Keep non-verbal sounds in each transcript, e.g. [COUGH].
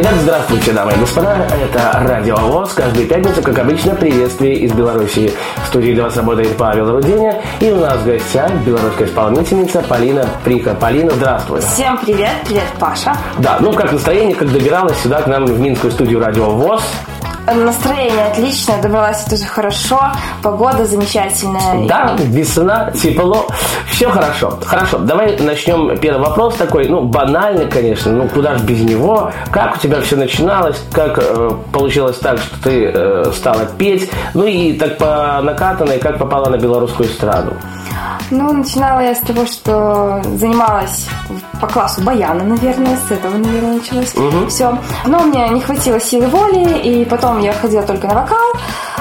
Итак, здравствуйте, дамы и господа. Это Радио ВОЗ. Каждую пятницу, как обычно, приветствие из Беларуси. В студии для вас работает Павел Руденя. И у нас в гостях белорусская исполнительница Полина Приха. Полина, здравствуй. Всем привет, привет, Паша. Да, ну как настроение, как добиралась сюда к нам в Минскую студию Радио ВОЗ? Настроение отличное, добралась тоже хорошо, погода замечательная. Да, весна, тепло, все хорошо. Хорошо, давай начнем первый вопрос такой, ну, банальный, конечно, ну, куда же без него. Как у тебя все начиналось, как э, получилось так, что ты э, стала петь, ну и так по накатанной, как попала на белорусскую эстраду? Ну, начинала я с того, что занималась по классу баяна, наверное, с этого, наверное, началось Мгм. все. Но мне не хватило силы воли, и потом я ходила только на вокал.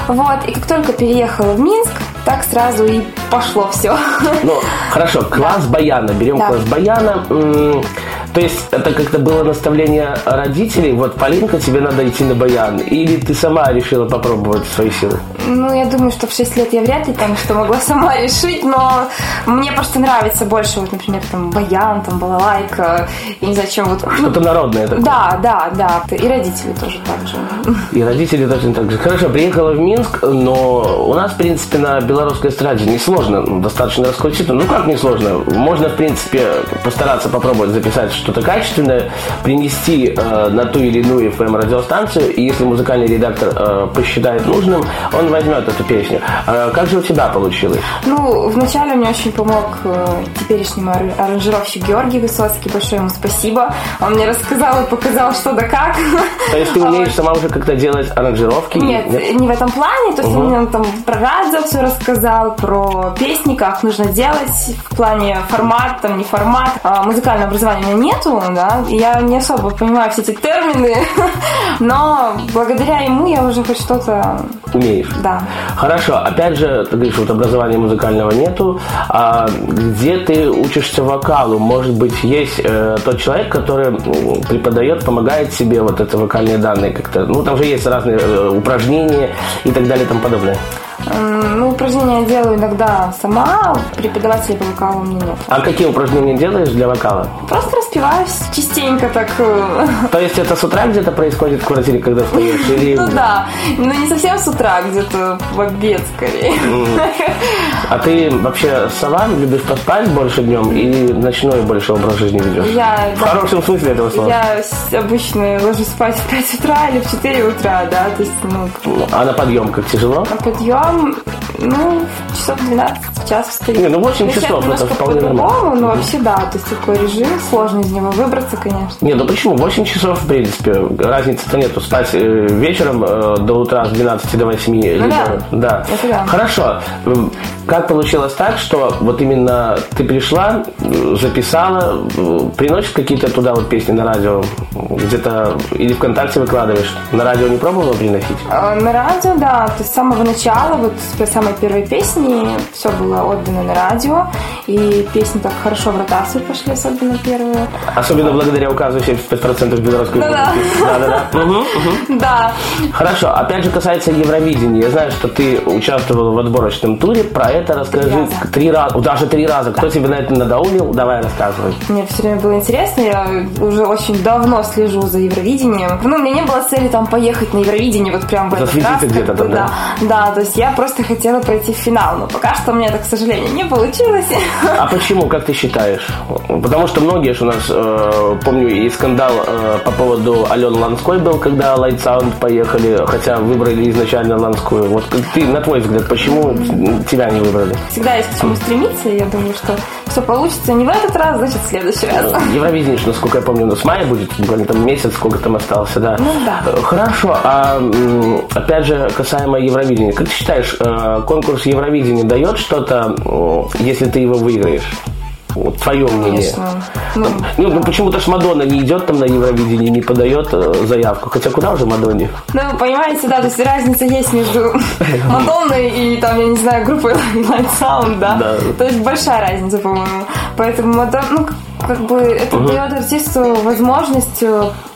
Вот, и как только переехала в Минск, так сразу и пошло все. Ну, хорошо, класс баяна, берем Да. класс баяна. То есть это как-то было наставление родителей, вот, Полинка, тебе надо идти на баян, или ты сама решила попробовать свои силы? Ну, я думаю, что в 6 лет я вряд ли там что могла [LAUGHS] сама решить, но мне просто нравится больше, вот, например, там, баян, там, балалайка, я не знаю, чем вот... ну, Что-то народное такое. Да, да, да. И родители тоже так же. [LAUGHS] И родители точно так же. Хорошо, приехала в Минск, но у нас, в принципе, на белорусской эстраде несложно, достаточно раскрутиться. Ну, как несложно? Можно, в принципе, постараться попробовать записать что-то качественное, принести э, на ту или иную FM-радиостанцию, и если музыкальный редактор э, посчитает нужным, он возьмет эту песню. А как же у тебя получилось? Ну, вначале мне очень помог э, теперешний ар- аранжировщик Георгий Высоцкий. Большое ему спасибо. Он мне рассказал и показал, что да как. То есть ты умеешь [LAUGHS] сама уже как-то делать аранжировки? Нет, не в этом плане. То есть он мне там про радио все рассказал, про песни, как нужно делать в плане формат, там не формат. А, музыкального образования у меня нету, да, я не особо понимаю все эти термины, [LAUGHS] но благодаря ему я уже хоть что-то, Умеешь? да. Хорошо, опять же, ты говоришь, вот образования музыкального нету, а где ты учишься вокалу? Может быть, есть э, тот человек, который преподает, помогает себе вот это вокальные данные как-то? Ну, там же есть разные э, упражнения и так далее и тому подобное. Ну, упражнения я делаю иногда сама, преподавателя по вокалу у меня нет. А какие упражнения делаешь для вокала? Просто распеваюсь частенько так. э, [LAUGHS] То есть это с утра где-то происходит в квартире, когда встаешь? Или... Ну [LAUGHS] да, но не совсем с утра, где-то в обед скорее. А ты вообще сова, любишь поспать больше днем или ночной больше образ жизни ведешь? Я, В да, хорошем смысле этого слова. я обычно ложусь спать в 5 утра или в 4 утра, да, то есть, ну, А на подъем как тяжело? на подъем, ну, часов 12, в час встаю. Не, ну 8 Ну, сейчас часов, это вполне нормально. но вообще, да, то есть такой режим, сложно из него выбраться, конечно. Не, ну почему? 8 часов, в принципе, разницы-то нету. Спать э, вечером э, до утра с 12 до 8. либо- Ну да. Это да. Хорошо. Как получилось так, что вот именно ты пришла, записала, приносишь какие-то туда вот песни на радио, где-то или ВКонтакте выкладываешь? На радио не пробовала приносить? А, На радио, да, то есть с самого начала, вот с самой первой песни все было отдано на радио, и песни так хорошо в ротацию пошли, особенно первые. Особенно благодаря указу 75% белорусской Да-да. Да-да-да. [LAUGHS] Мгм. Да, Хорошо, опять же касается Евровидения. Я знаю, что ты участвовала в отборочном туре. Про это расскажи Три раза. Даже три раза. Кто тебе на это надоумил? Давай рассказывай. Мне все время было интересно, я уже очень давно слежу за Евровидением. Ну, у меня не было цели там поехать на Евровидение вот прям в этот раз. где-то там, да? да. Да, то есть я просто хотела пройти в финал, но пока что у меня это, к сожалению, не получилось. А почему, как ты считаешь? Потому что многие же у нас, э, помню, и скандал э, по поводу Алены Ланской был, когда Light Sound поехали, хотя выбрали изначально Ланскую. Вот ты, на твой взгляд, почему тебя не выбрали? Всегда есть к чему стремиться, и я думаю, что все получится не в этот раз, значит, в следующий раз. Евровидение, ж, насколько я помню, ну, с мая будет, буквально там месяц, сколько там остался, да. Ну да. Э, Хорошо, а опять же, касаемо Евровидения, как ты считаешь, э, конкурс Евровидения дает что-то, м, если ты его выиграешь? Вот твое мнение. Конечно. Ну, Ну, ну, почему-то ж Мадонна не идет там на Евровидение, не подает э, заявку. Хотя куда уже Мадонне? Ну, понимаете, да, то есть разница есть между [LAUGHS] Мадонной и, там, я не знаю, группой [LAUGHS] Light Sound, да? Да. То есть большая разница, по-моему. Поэтому Мадонна, ну, как бы это дает артисту возможность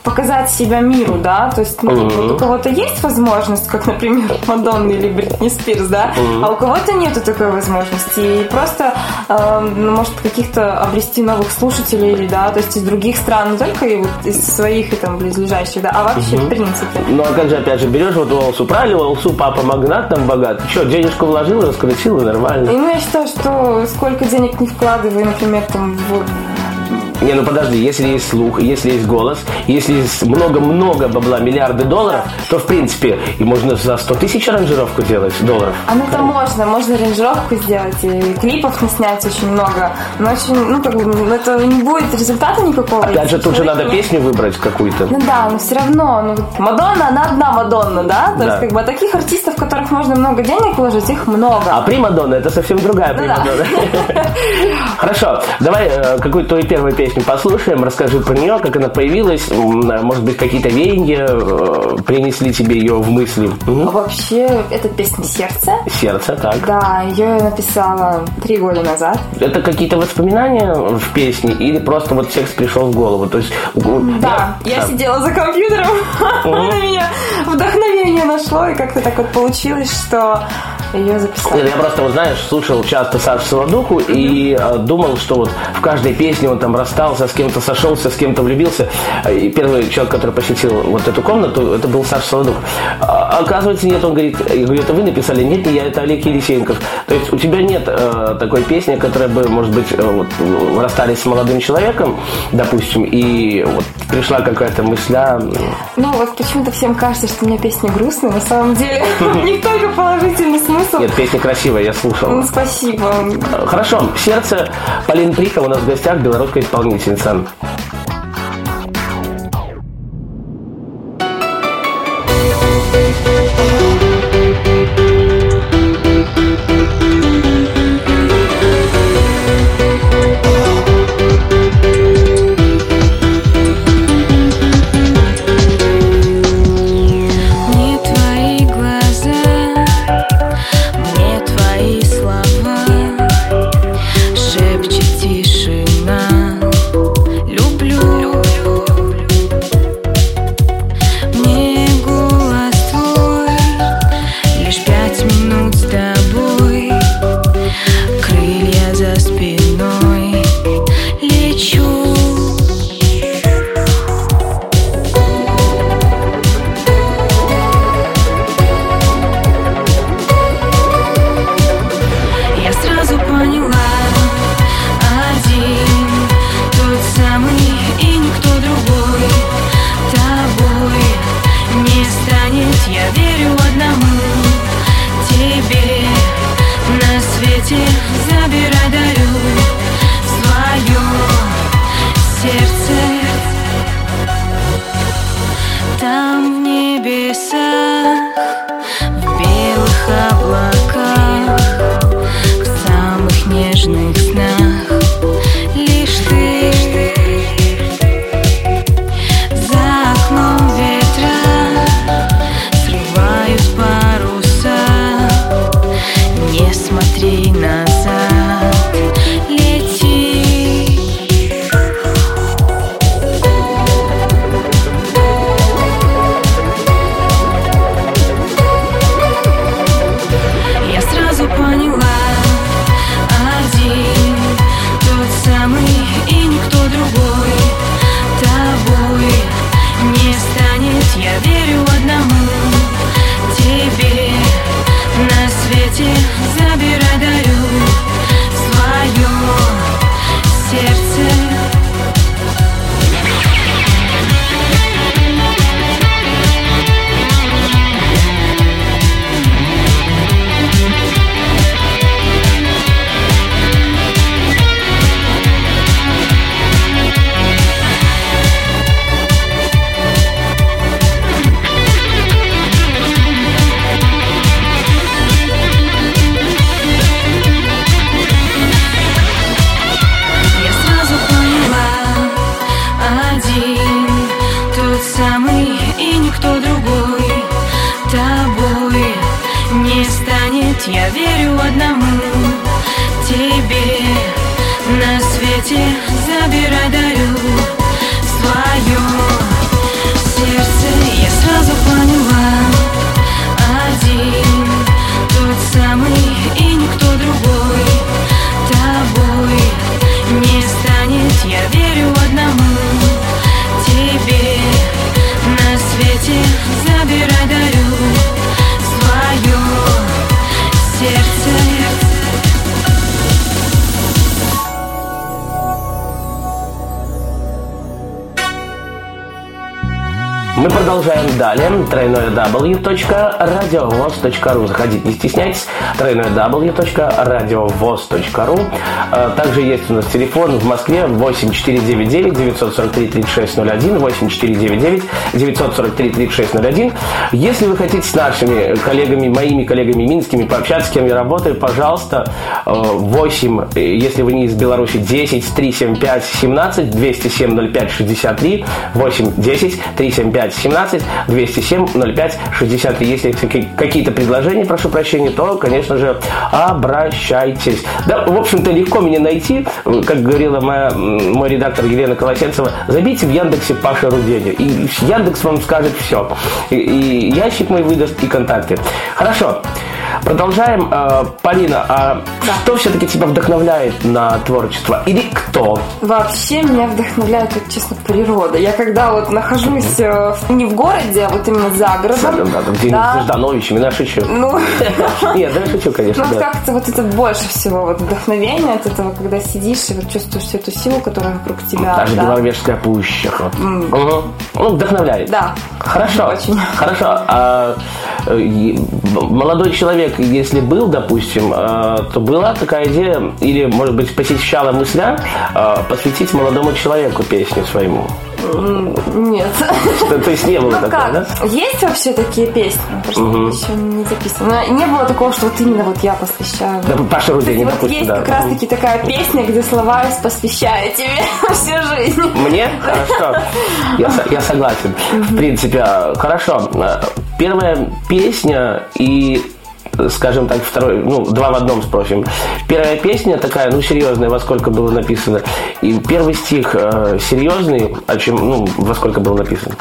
показать себя миру, да, то есть ну, вот у кого-то есть возможность, как, например, [LAUGHS] Мадонна или Бритни Спирс, да, а у кого-то нету такой возможности, и просто, э, ну, может, каких-то обрести новых слушателей, да, то есть из других стран, не только и вот из своих и там близлежащих, да, а вообще, в принципе. Ну, а как же, опять же, берешь вот волосу, правильно, волосу, папа магнат там богат, что, денежку вложил, раскрутил, и нормально. И ну, я считаю, что сколько денег не вкладывай, например, там, в Не, ну подожди, если есть слух, если есть голос, если есть много-много бабла, миллиарды долларов, то, в принципе, и можно за 100 тысяч аранжировку делать долларов. А ну там можно, можно аранжировку сделать, и клипов наснять очень много. Но очень, ну как бы, ну, это не будет результата никакого. Опять же, тут же надо песню выбрать какую-то. Ну да, но все равно, ну, Мадонна, она одна Мадонна, да? То Да. есть, как бы, а таких артистов, которых можно много денег вложить, их много. А примадонна это совсем другая Ну да. примадонна. [LAUGHS] Хорошо, давай э, какую-то твою первую песню послушаем, расскажи про нее, как она появилась, может быть, какие-то веяния э, принесли тебе ее в мысли. А Вообще, это песня «Сердце». Сердце, так. Да, ее я написала три года назад. Это какие-то воспоминания в песне или просто вот текст пришел в голову? То есть, Да, я да. сидела за компьютером, [LAUGHS] на меня вдохновение нашло, и как-то так вот получилось, что ее записала. Я просто, вот знаешь, слушал часто Сашу Солодуху и э, думал, что вот в каждой песне он там расстался, с кем-то сошелся, с кем-то влюбился. И первый человек, который посетил вот эту комнату, это был Саша Солодух. А оказывается, нет, он говорит, я говорю, это вы написали? Нет, не я, это Олег Елисеенков. То есть у тебя нет э, такой песни, которая бы, может быть, э, вот, э, расстались с молодым человеком, допустим, и вот пришла какая-то мысля, Ну, вот почему-то всем кажется, что у меня песни грустные, на самом деле [LAUGHS] у них только положительный смысл. Нет, песня красивая, я слушал. Ну, спасибо. Хорошо, сердце Полин Прихова у нас в гостях, белорусская исполнительница. Свете. Забирай, дарю забирай, дарю продолжаем далее. Тройное w.радиовоз.ру Заходите, не стесняйтесь. Тройное w.радиовоз.ру Э, Также есть у нас телефон в Москве 8499 943 3601 8499 943 3601 Если вы хотите с нашими коллегами, моими коллегами минскими пообщаться, с кем я работаю, пожалуйста, э, 8, э, если вы не из Беларуси, 10 375 17 207 05 63 8 10 375 17 207 05 63. Если какие-то предложения, прошу прощения, то, конечно же, обращайтесь. Да, в общем-то, легко меня найти. Как говорила моя, мой редактор Елена Колосенцева, забейте в Яндексе Паша Руденя. И Яндекс вам скажет все. И, и ящик мой выдаст, и контакты. Хорошо. Продолжаем. Э, Полина, а что все-таки тебя вдохновляет на творчество? Или кто? Вообще меня вдохновляет, вот, честно, природа. Я когда вот нахожусь э, не в городе, а вот именно за городом. Да, да, где да, Жданович, меня шучу. ну, [LAUGHS] Нет, да, шучу, конечно, Ну, да. как-то вот это больше всего вот вдохновение от этого, когда сидишь и вот чувствуешь всю эту силу, которая вокруг тебя. Даже да. Беловежская пуща. Вот. Ну, вдохновляет. Да. Хорошо. Очень. Хорошо. А э, молодой человек, если был, допустим, э, то была такая идея, или, может быть, посещала мысля э, посвятить молодому человеку песню своему? Нет. То, то есть не было Ну такого, да? как? Есть вообще такие песни, просто еще не записано. Но не было такого, что вот именно вот я посвящаю. Да, Паша Рудень, вот допустим, есть да. как раз таки такая песня, где слова посвящаю тебе [LAUGHS] всю жизнь. Мне? Хорошо. Я, я согласен. В принципе, а, хорошо. А, Первая песня и скажем так, второй, ну, два в одном спросим. Первая песня такая, ну, серьезная, во сколько было написано. И первый стих э, серьезный, о чем, ну, во сколько было написано.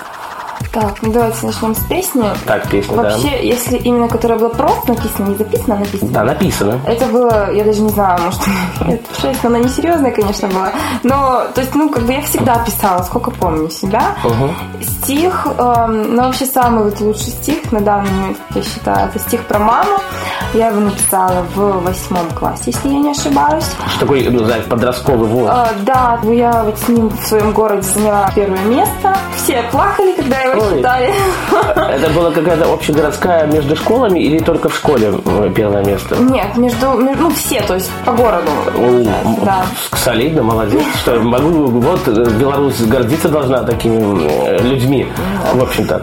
Так, ну давайте начнем с песни. Так, песня, Вообще, если именно которая была просто написана, не записана, а написана. да. Да, написано. Это было, я даже не знаю, может, [LAUGHS] в шесть, но она не серьезная, конечно, была. Но, то есть, ну, как бы я всегда писала, сколько помню себя. Стих, эм, ну, вообще самый вот лучший стих на данный момент, я считаю, это стих про маму. Я его написала в восьмом классе, если я не ошибаюсь. Что такой, ну, знаешь, подростковый возраст. Э, да, я вот с ним в своем городе заняла первое место. Все плакали, когда его Ой. читали. Это была какая-то общегородская между школами или только в школе э, первое место? Нет, между, ме- ну, все, то есть по городу. М, Да. Солидно, молодец. [LAUGHS] Что, могу, вот э, Беларусь гордиться должна такими э, людьми, в общем-то.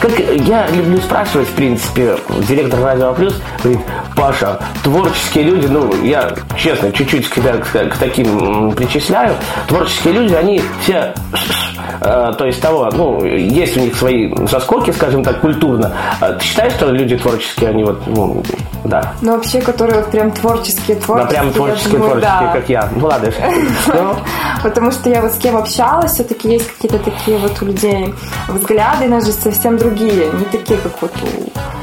Как я люблю спрашивать, в принципе, директор Радио Плюс говорит, Паша, творческие люди, ну, я, честно, чуть-чуть к, к- к таким причисляю, творческие люди, они все, э, то есть того, ну, есть у них свои заскоки, скажем так, культурно. А Ты считаешь, что люди творческие, они вот, ну, да, Ну, вообще, которые вот прям творческие, да, творческие. прям я творческие, думаю, творческие, да. как я. Ну ладно. Ну, [LAUGHS] Потому что я вот с кем общалась, все-таки есть какие-то такие вот у людей взгляды на жизнь совсем другие, не такие, как вот у...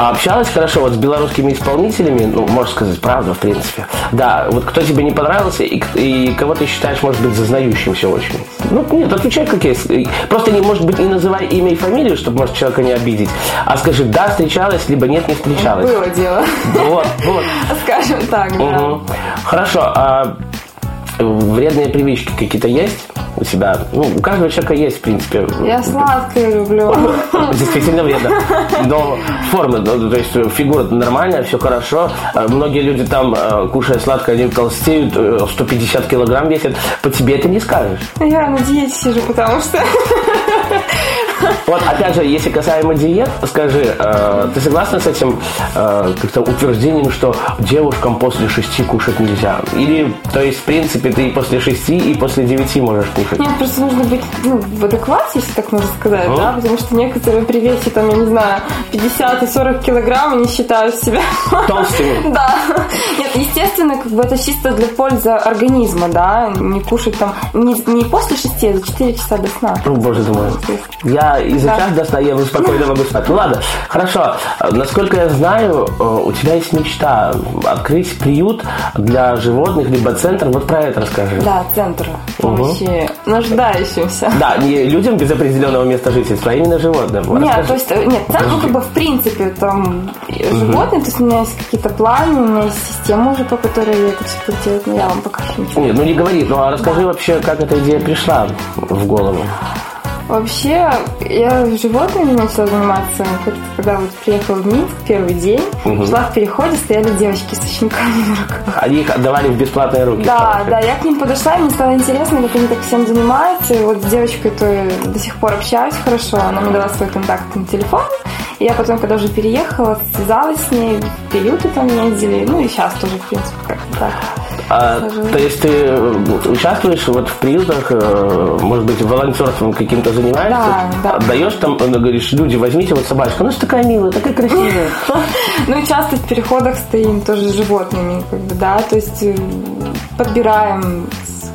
А общалась хорошо вот с белорусскими исполнителями, ну, можно сказать, правда, в принципе. Да, вот кто тебе не понравился и, и кого ты считаешь, может быть, зазнающимся очень? Ну, нет, отвечай как есть. Просто не, может быть, не называй имя и фамилию, чтобы, может, человека не обидеть. А скажи, да, встречалась, либо нет, не встречалась. Было дело, Вот, вот. [LAUGHS] скажем так, да. Мгм. Хорошо, а вредные привычки какие-то есть у тебя? Ну, у каждого человека есть, в принципе. Я сладкое люблю. [LAUGHS] Действительно вредно. Но форма, ну, то есть фигура нормальная, все хорошо. А Многие люди там, э, кушая сладкое, они толстеют, э, 150 килограмм весят. По тебе это не скажешь. Я на диете сижу, потому что Вот, опять же, если касаемо диет, скажи, э, ты согласна с этим э, как-то утверждением, что девушкам после шести кушать нельзя? Или, то есть, в принципе, ты и после шести, и после девяти можешь кушать? Нет, просто нужно быть ну, в адеквате, если так можно сказать, Ну. да, потому что некоторые при весе, там, я не знаю, 50 и 40 килограмм они считают себя [LAUGHS] Толстыми. Да. Нет, естественно, как бы это чисто для пользы организма, да, не кушать там не, не после 6, а за 4 часа до сна. Ну, боже мой. Я и за Да. час до сна я уже спокойно могу спать. Ну ладно, хорошо. Насколько я знаю, э, у тебя есть мечта открыть приют для животных, либо центр. Вот про это расскажи. Да, центр помощи нуждающимся. Да, не людям без определенного места жительства, а именно животным. Вот Нет, расскажи. то есть, э, нет, центр, как бы, в принципе, там, животные, то есть у меня есть какие-то планы, у меня есть система уже, по которой я это все буду делать, но я вам пока что ничего. Нет, ну не говори, ну а расскажи вообще, как эта идея пришла в голову. Вообще, я животными начала заниматься, когда вот приехала в Минск первый день, шла в переходе, стояли девочки с щенками на руках. Они их отдавали в бесплатные руки. Да, да, я к ним подошла, и мне стало интересно, как они так всем занимаются. И вот с девочкой то до сих пор общаюсь хорошо, она мне дала свой контактный телефон. И я потом, когда уже переехала, связалась с ней, в приюты там ездили, ну и сейчас тоже, в принципе, как-то так. А, то есть ты э, участвуешь вот в приютах, э, может быть, волонтерством каким-то занимаешься? Да, да. Отдаешь там, э, говоришь, люди, возьмите вот собачку, она же такая милая, такая красивая. [LAUGHS] Ну и часто в переходах стоим тоже с животными, как бы, да, то есть э, подбираем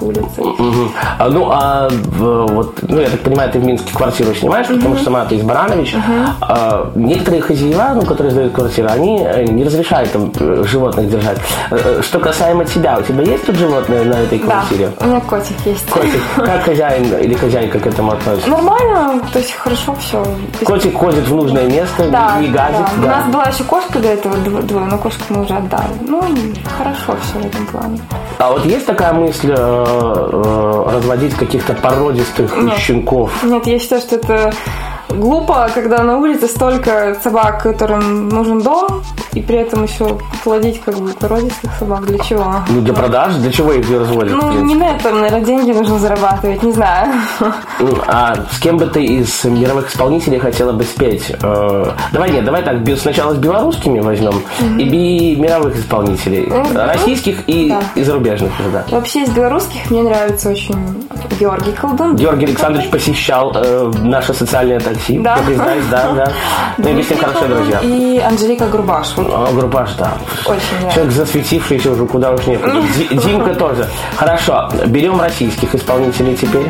улицы. Мгм. А, Ну, а вот, ну, я так понимаю, ты в Минске квартиру снимаешь, потому что сама ты из Баранович. А, некоторые хозяева, ну, которые сдают квартиру, они э, не разрешают там э, животных держать. Э, Что касаемо тебя, у тебя есть тут животные на этой Да, квартире? у меня котик есть. Котик, [LAUGHS] как хозяин или хозяйка к этому относится? Нормально, то есть хорошо все. Котик ходит в нужное место, Да, не гадит. да. У да. нас была еще кошка до этого, дво- двое, но кошку мы уже отдали. Ну, хорошо все в этом плане. А вот есть такая мысль э, разводить каких-то породистых Нет. щенков? Нет, я считаю, что это глупо, когда на улице столько собак, которым нужен дом, и при этом еще плодить как бы породистых собак. Для чего? Ну, для продаж? Для чего их разводят? Ну, не на этом, наверное, деньги нужно зарабатывать, не знаю. Ну, А с кем бы ты из мировых исполнителей хотела бы спеть? Э, давай нет, давай так, сначала с белорусскими возьмем и би мировых исполнителей. Мгм. Российских и, Да. и зарубежных уже, да. Вообще из белорусских мне нравится очень Георгий Колдун. Георгий Александрович посещал э, наше социальное такси. Да. Я признаюсь, да, да. [LAUGHS] Ну, мы с ним хорошие друзья. И Анжелика Грубаш. Группаж, да. Очень нравится. Человек засветившийся уже куда уж нет. Ди- Димка тоже. Хорошо, берем российских исполнителей теперь.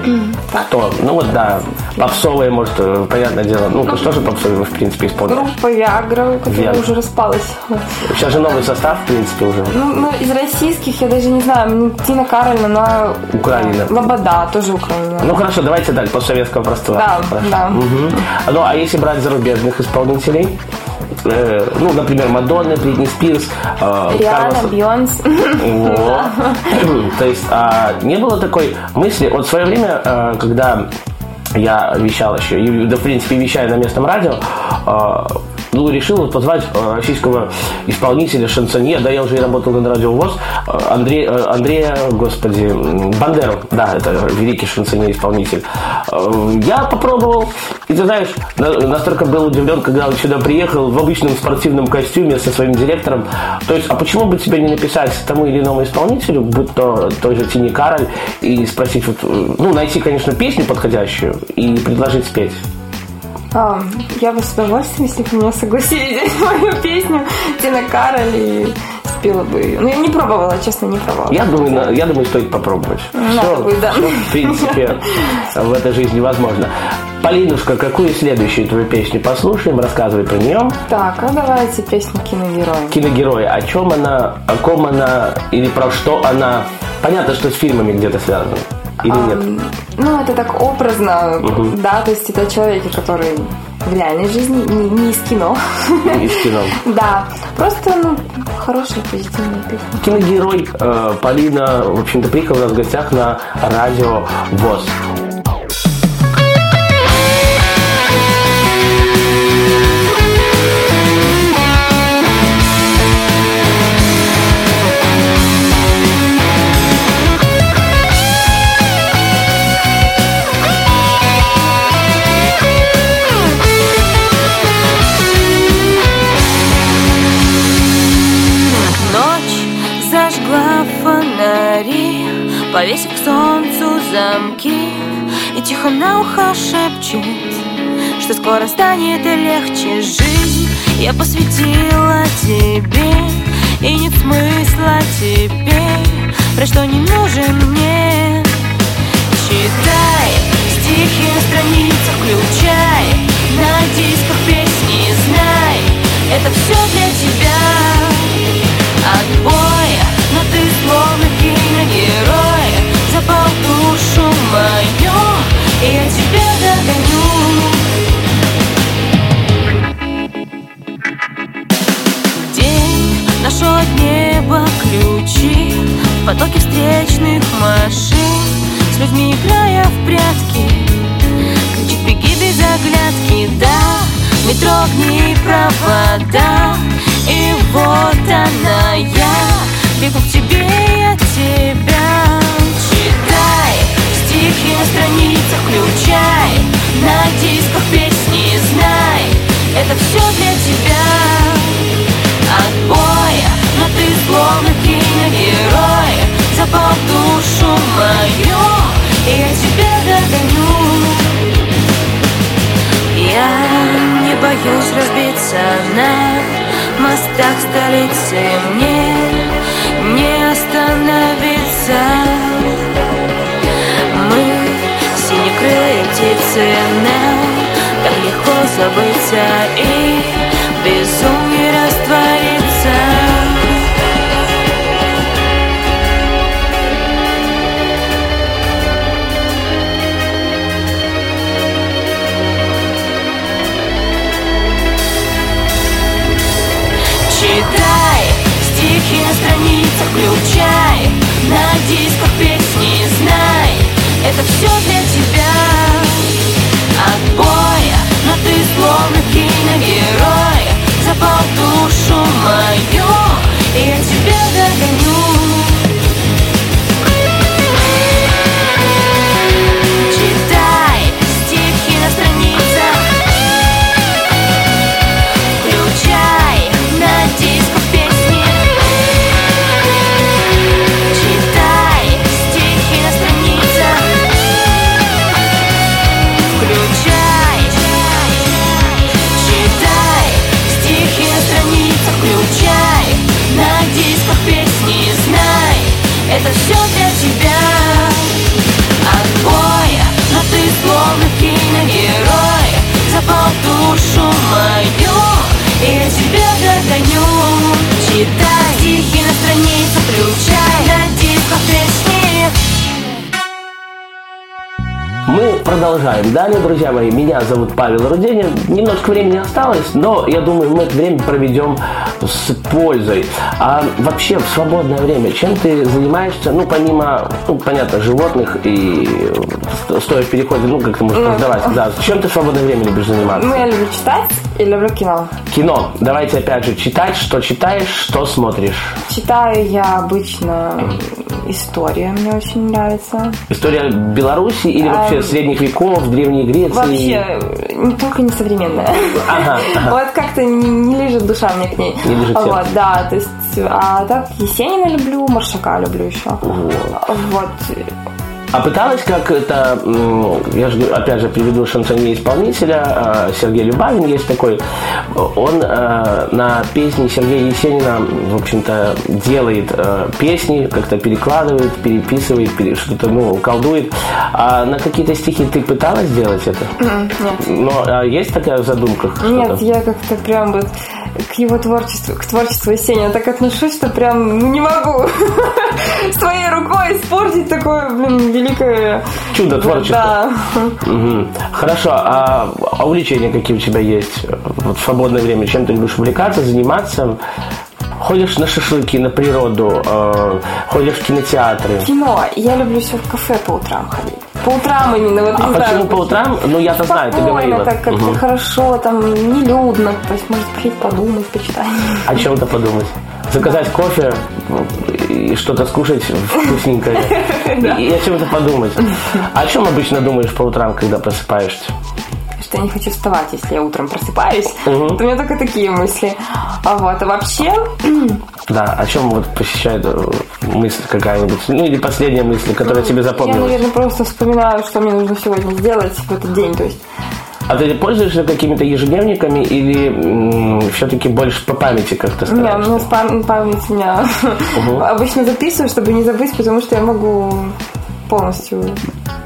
Кто? Ну вот да, попсовые, может, э, понятное дело. Ну, что же попсовые вы, в принципе, исполняете? Группа Виагра, которая Виагра. уже распалась. Сейчас же новый состав, в принципе, уже. Ну, ну, из российских, я даже не знаю, Тина Кароль, она... Украина. Лобода, тоже Украина. Ну хорошо, давайте так, постсоветского простора. Да, Хорошо. да. Мгм. Ну, а если брать зарубежных исполнителей? Э, ну, например, Мадонна, Бритни Спирс, э, Риана, Бьонс. [LAUGHS] То есть а, не было такой мысли. Вот в свое время, э, когда я вещал еще, и, да, в принципе, вещаю на местном радио, э, ну, решил вот позвать э, российского исполнителя, шансонье, да, я уже и работал на радио ВОЗ, э, Андрей, э, Андрея, господи, Бандеру, да, это великий шансонье-исполнитель. Э, Я попробовал, и ты знаешь, на- настолько был удивлен, когда он сюда приехал в обычном спортивном костюме со своим директором. То есть, а почему бы тебе не написать тому или иному исполнителю, будь то той же Тини Кароль, и спросить, вот, ну, найти, конечно, песню подходящую и предложить спеть? А, я бы с удовольствием, если бы меня согласились взять [LAUGHS] мою песню Тина Кароль и спела бы ее. Ну, я не пробовала, честно, не пробовала. Я думаю, на- я думаю, стоит попробовать. Надо Все, будет, да. в принципе, в этой жизни возможно. Полинушка, какую следующую твою песню послушаем? Рассказывай про нее. Так, а давайте песню киногероя. Киногерой, о чем она, о ком она или про что она? Понятно, что с фильмами где-то связано. Или нет? Ам, Ну, это так образно, да, то есть это человек, который в реальной жизни, не, не из кино. Из кино. [LAUGHS] Да, просто, ну, хорошая, позитивная песня. Киногерой э, Полина, в общем-то, приехала у нас в гостях на радио ВОЗ. Замки. И тихо на ухо шепчет Что скоро станет легче жизнь Я посвятила тебе И нет смысла теперь Про что не нужен мне. Читай стихи на страницах Включай на дисках песни Знай, это все для тебя ключи В потоке встречных машин С людьми играя в прятки Кричит беги без оглядки, да Метро, огни, провода И вот она я Бегу к тебе и от тебя Читай стихи на страницах Включай на дисках песни Знай, забыться и в безумии раствориться Читай стихи на страницах Включай на дисках песни Знай, это все для тебя продолжаем. Далее, друзья мои, меня зовут Павел Руденин. Немножко времени осталось, но я думаю, мы это время проведем с пользой. А вообще, в свободное время, чем ты занимаешься? Ну, помимо, ну, понятно, животных и э, стоя в переходе, ну, как ты можешь раздавать. Да, [LAUGHS] чем ты в свободное время любишь заниматься? Ну, я люблю читать и люблю кино. Кино. Давайте опять же читать, что читаешь, что смотришь. Читаю я обычно история, мне очень нравится. История Беларуси или вообще средних веков, Древней Греции? Вообще, не только не современная. Ага, ага. [LAUGHS] Вот как-то не, не лежит душа мне к ней. Не лежит Вот, сердце. да, то есть, а так Есенина люблю, Маршака люблю еще. Вот. А пыталась как это, я же опять же приведу шансонье-исполнителя, э, Сергей Любавин есть такой, он э, на песни Сергея Есенина, в общем-то, делает э, песни, как-то перекладывает, переписывает, пере- что-то, ну, колдует. А на какие-то стихи ты пыталась сделать это? Нет. Но а есть такая в задумках? Нет, я как-то прям вот к его творчеству, к творчеству Есенина так отношусь, что прям ну, не могу [LAUGHS] своей рукой испортить такое, блин, великое... Чудо творчества. Да. Мгм. Хорошо, а, а увлечения какие у тебя есть? Вот в свободное время чем ты любишь увлекаться, заниматься? Ходишь на шашлыки, на природу, э, ходишь в кинотеатры. Кино. Я люблю все в кафе по утрам ходить. По утрам именно. Вот, А не почему знаю, по утрам? Ну, я-то знаю, ты говорила. так как-то Мгм. хорошо, там нелюдно. То есть, может, посидеть, подумать, почитать. О чем-то подумать. Заказать кофе и что-то скушать вкусненькое. [LAUGHS] И и о чем-то подумать. А О чем обычно думаешь по утрам, когда просыпаешься? Что я не хочу вставать, если я утром просыпаюсь. Мгм. То у меня только такие мысли. А вот, а вообще, [CLEARS THROAT] Да, о чем вот посещает э, мысль какая-нибудь? Ну, или последняя мысль, которая тебе Я, запомнилась? наверное, просто вспоминаю, что мне нужно сегодня сделать в этот день. То есть А ты пользуешься какими-то ежедневниками или все-таки больше по памяти как-то стараешься? ну, пам- память у меня [LAUGHS] обычно записываю, чтобы не забыть, потому что я могу полностью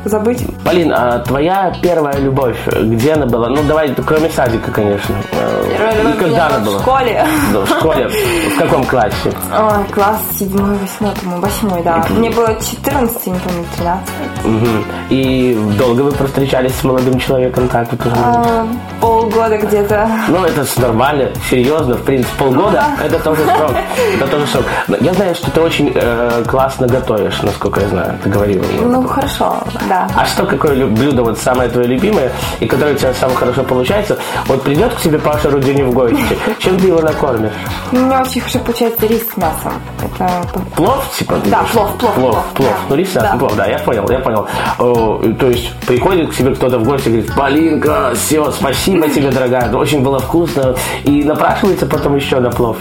забыть. Полин, а твоя первая любовь, где она была? Ну, давай, кроме садика, конечно. Первая любовь когда она в была? школе. Да, в школе. В каком классе? Ой, класс седьмой, восьмой, по-моему, восьмой, да. Мне было 14, не помню, 13. Мгм. И долго вы провстречались с молодым человеком так вот уже? А, полгода где-то. Ну, это нормально, серьезно, в принципе, полгода, это тоже срок. Это тоже срок. Я знаю, что ты очень э, классно готовишь, насколько я знаю, ты говорила. мне. Ну, хорошо, да. А что, какое лю- блюдо вот самое твое любимое, и которое у тебя самое хорошо получается? Вот придет к тебе Паша Рудини в гости, чем ты его накормишь? У меня очень хорошо получается рис с мясом. Это Плов, типа? Да, плов, плов, плов. плов. Ну, рис с мясом, плов, да, я понял, я понял. То есть приходит к тебе кто-то в гости и говорит, Полинка, все, спасибо [LAUGHS] тебе, дорогая, очень было вкусно. И напрашивается потом еще на плов.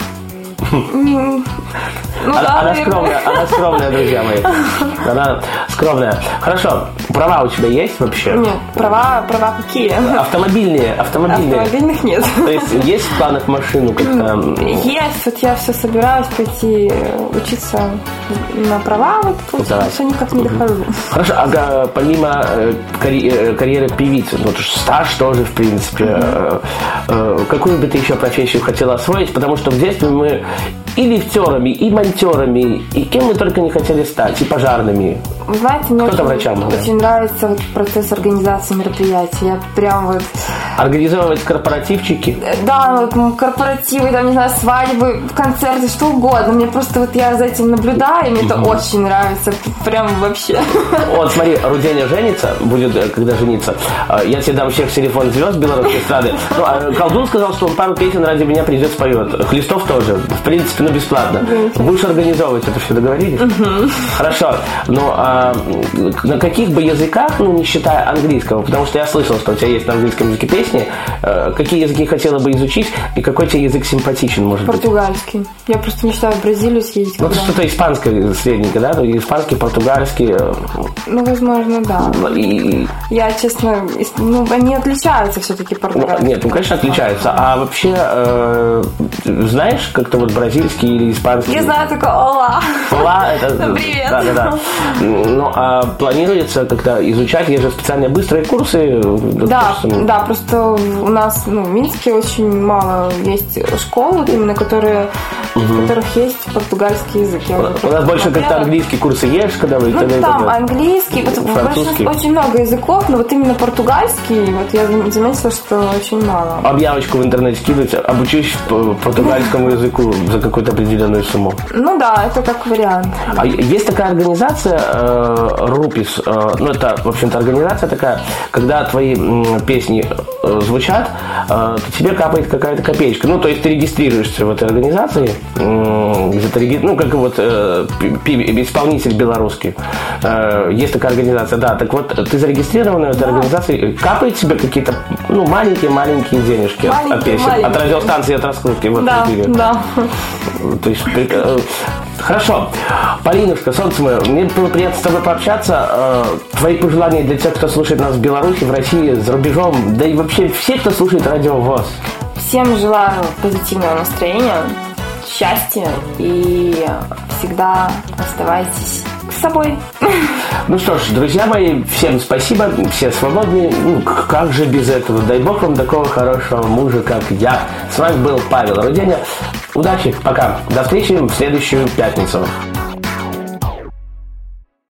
Ну Она, да, она скромная, она скромная, друзья мои. Она скромная. Хорошо, права у тебя есть вообще? Нет, права, права какие? Автомобильные, автомобильные. Автомобильных нет. То есть есть в планах машину как-то? Есть, вот я все собираюсь пойти учиться на права, вот Давай. все никак не дохожу. Хорошо, а помимо э, карье- э, карьеры певицы, ну, стаж тоже, в принципе, э, э, какую бы ты еще профессию хотела освоить? Потому что в детстве мы и лифтерами, и монтерами, и кем мы только не хотели стать, и пожарными. Вы знаете, мне Кто-то очень, врачам да. очень нравится вот процесс организации мероприятий. Я прям вот Организовывать корпоративчики. Да, вот м, корпоративы, там, не знаю, свадьбы, концерты, что угодно. Мне просто вот я за этим наблюдаю, и мне это очень нравится. Прям вообще. Вот, смотри, [LAUGHS] Руденя женится, будет, э, когда жениться. А, Я тебе дам всех телефон звезд белорусской эстрады. Ну, а Колдун сказал, что он пару песен ради меня придет споет. Хлистов тоже. В принципе, ну, бесплатно. Будешь организовывать это все, договорились? Хорошо. Ну, а на каких бы языках, ну, не считая английского, потому что я слышал, что у тебя есть на английском языке песни, э, какие языки хотела бы изучить, и какой тебе язык симпатичен, может быть? Португальский. Я просто мечтаю в Бразилию съездить. Ну, что-то испанское средненькое, да? Ну, Испанский, португальский. э, Ну, возможно, да. и- и, Я, честно, ну, они отличаются все-таки Ну, португальские. нет, ну, конечно, отличаются. А вообще, э, знаешь, как-то вот бразильский или испанский? Я знаю только «Ола». Ла, [LAUGHS] это... Ну, привет. Да, да, да. Ну, а планируется как-то изучать, есть же специальные быстрые курсы? э, Да, да, просто у нас ну, в Минске очень мало есть школ, вот именно которые, в которых есть португальский язык. Я уже У нас больше как-то смотрела. английский курсы есть, когда вы... Ну, там это- английский, вот Французский. очень много языков, но вот именно португальский, вот я зам- заметила, что очень мало. Объявочку в интернете скидывать, обучусь по- португальскому языку за какую-то определенную сумму. Ну да, это как вариант. А есть такая организация э, Рупис, э, ну это, в общем-то, организация такая, когда твои песни э, звучат, э, то тебе капает какая-то копеечка. Ну, то есть ты регистрируешься в этой организации, м, где ты реги- ну, как вот э, исполнитель белорусский. Э, есть такая организация, да. Так вот, ты зарегистрирована в этой организации, капает тебе какие-то, ну, маленькие-маленькие денежки от- от, Маленькие, песен, от маленькие. радиостанции, от раскрутки. Вот, Да, да. [LAUGHS] То есть, э, хорошо. Полинушка, солнце мое, мне было приятно с тобой пообщаться. Э, Твои пожелания для тех, кто слушает нас в Беларуси, в России, за рубежом, да и вообще все, кто слушает радио ВОЗ. Всем желаю позитивного настроения, счастья и всегда оставайтесь с собой. Ну что ж, друзья мои, всем спасибо, все свободны. Ну, как же без этого? Дай бог вам такого хорошего мужа, как я. С вами был Павел Руденя. Удачи, пока. До встречи в следующую пятницу.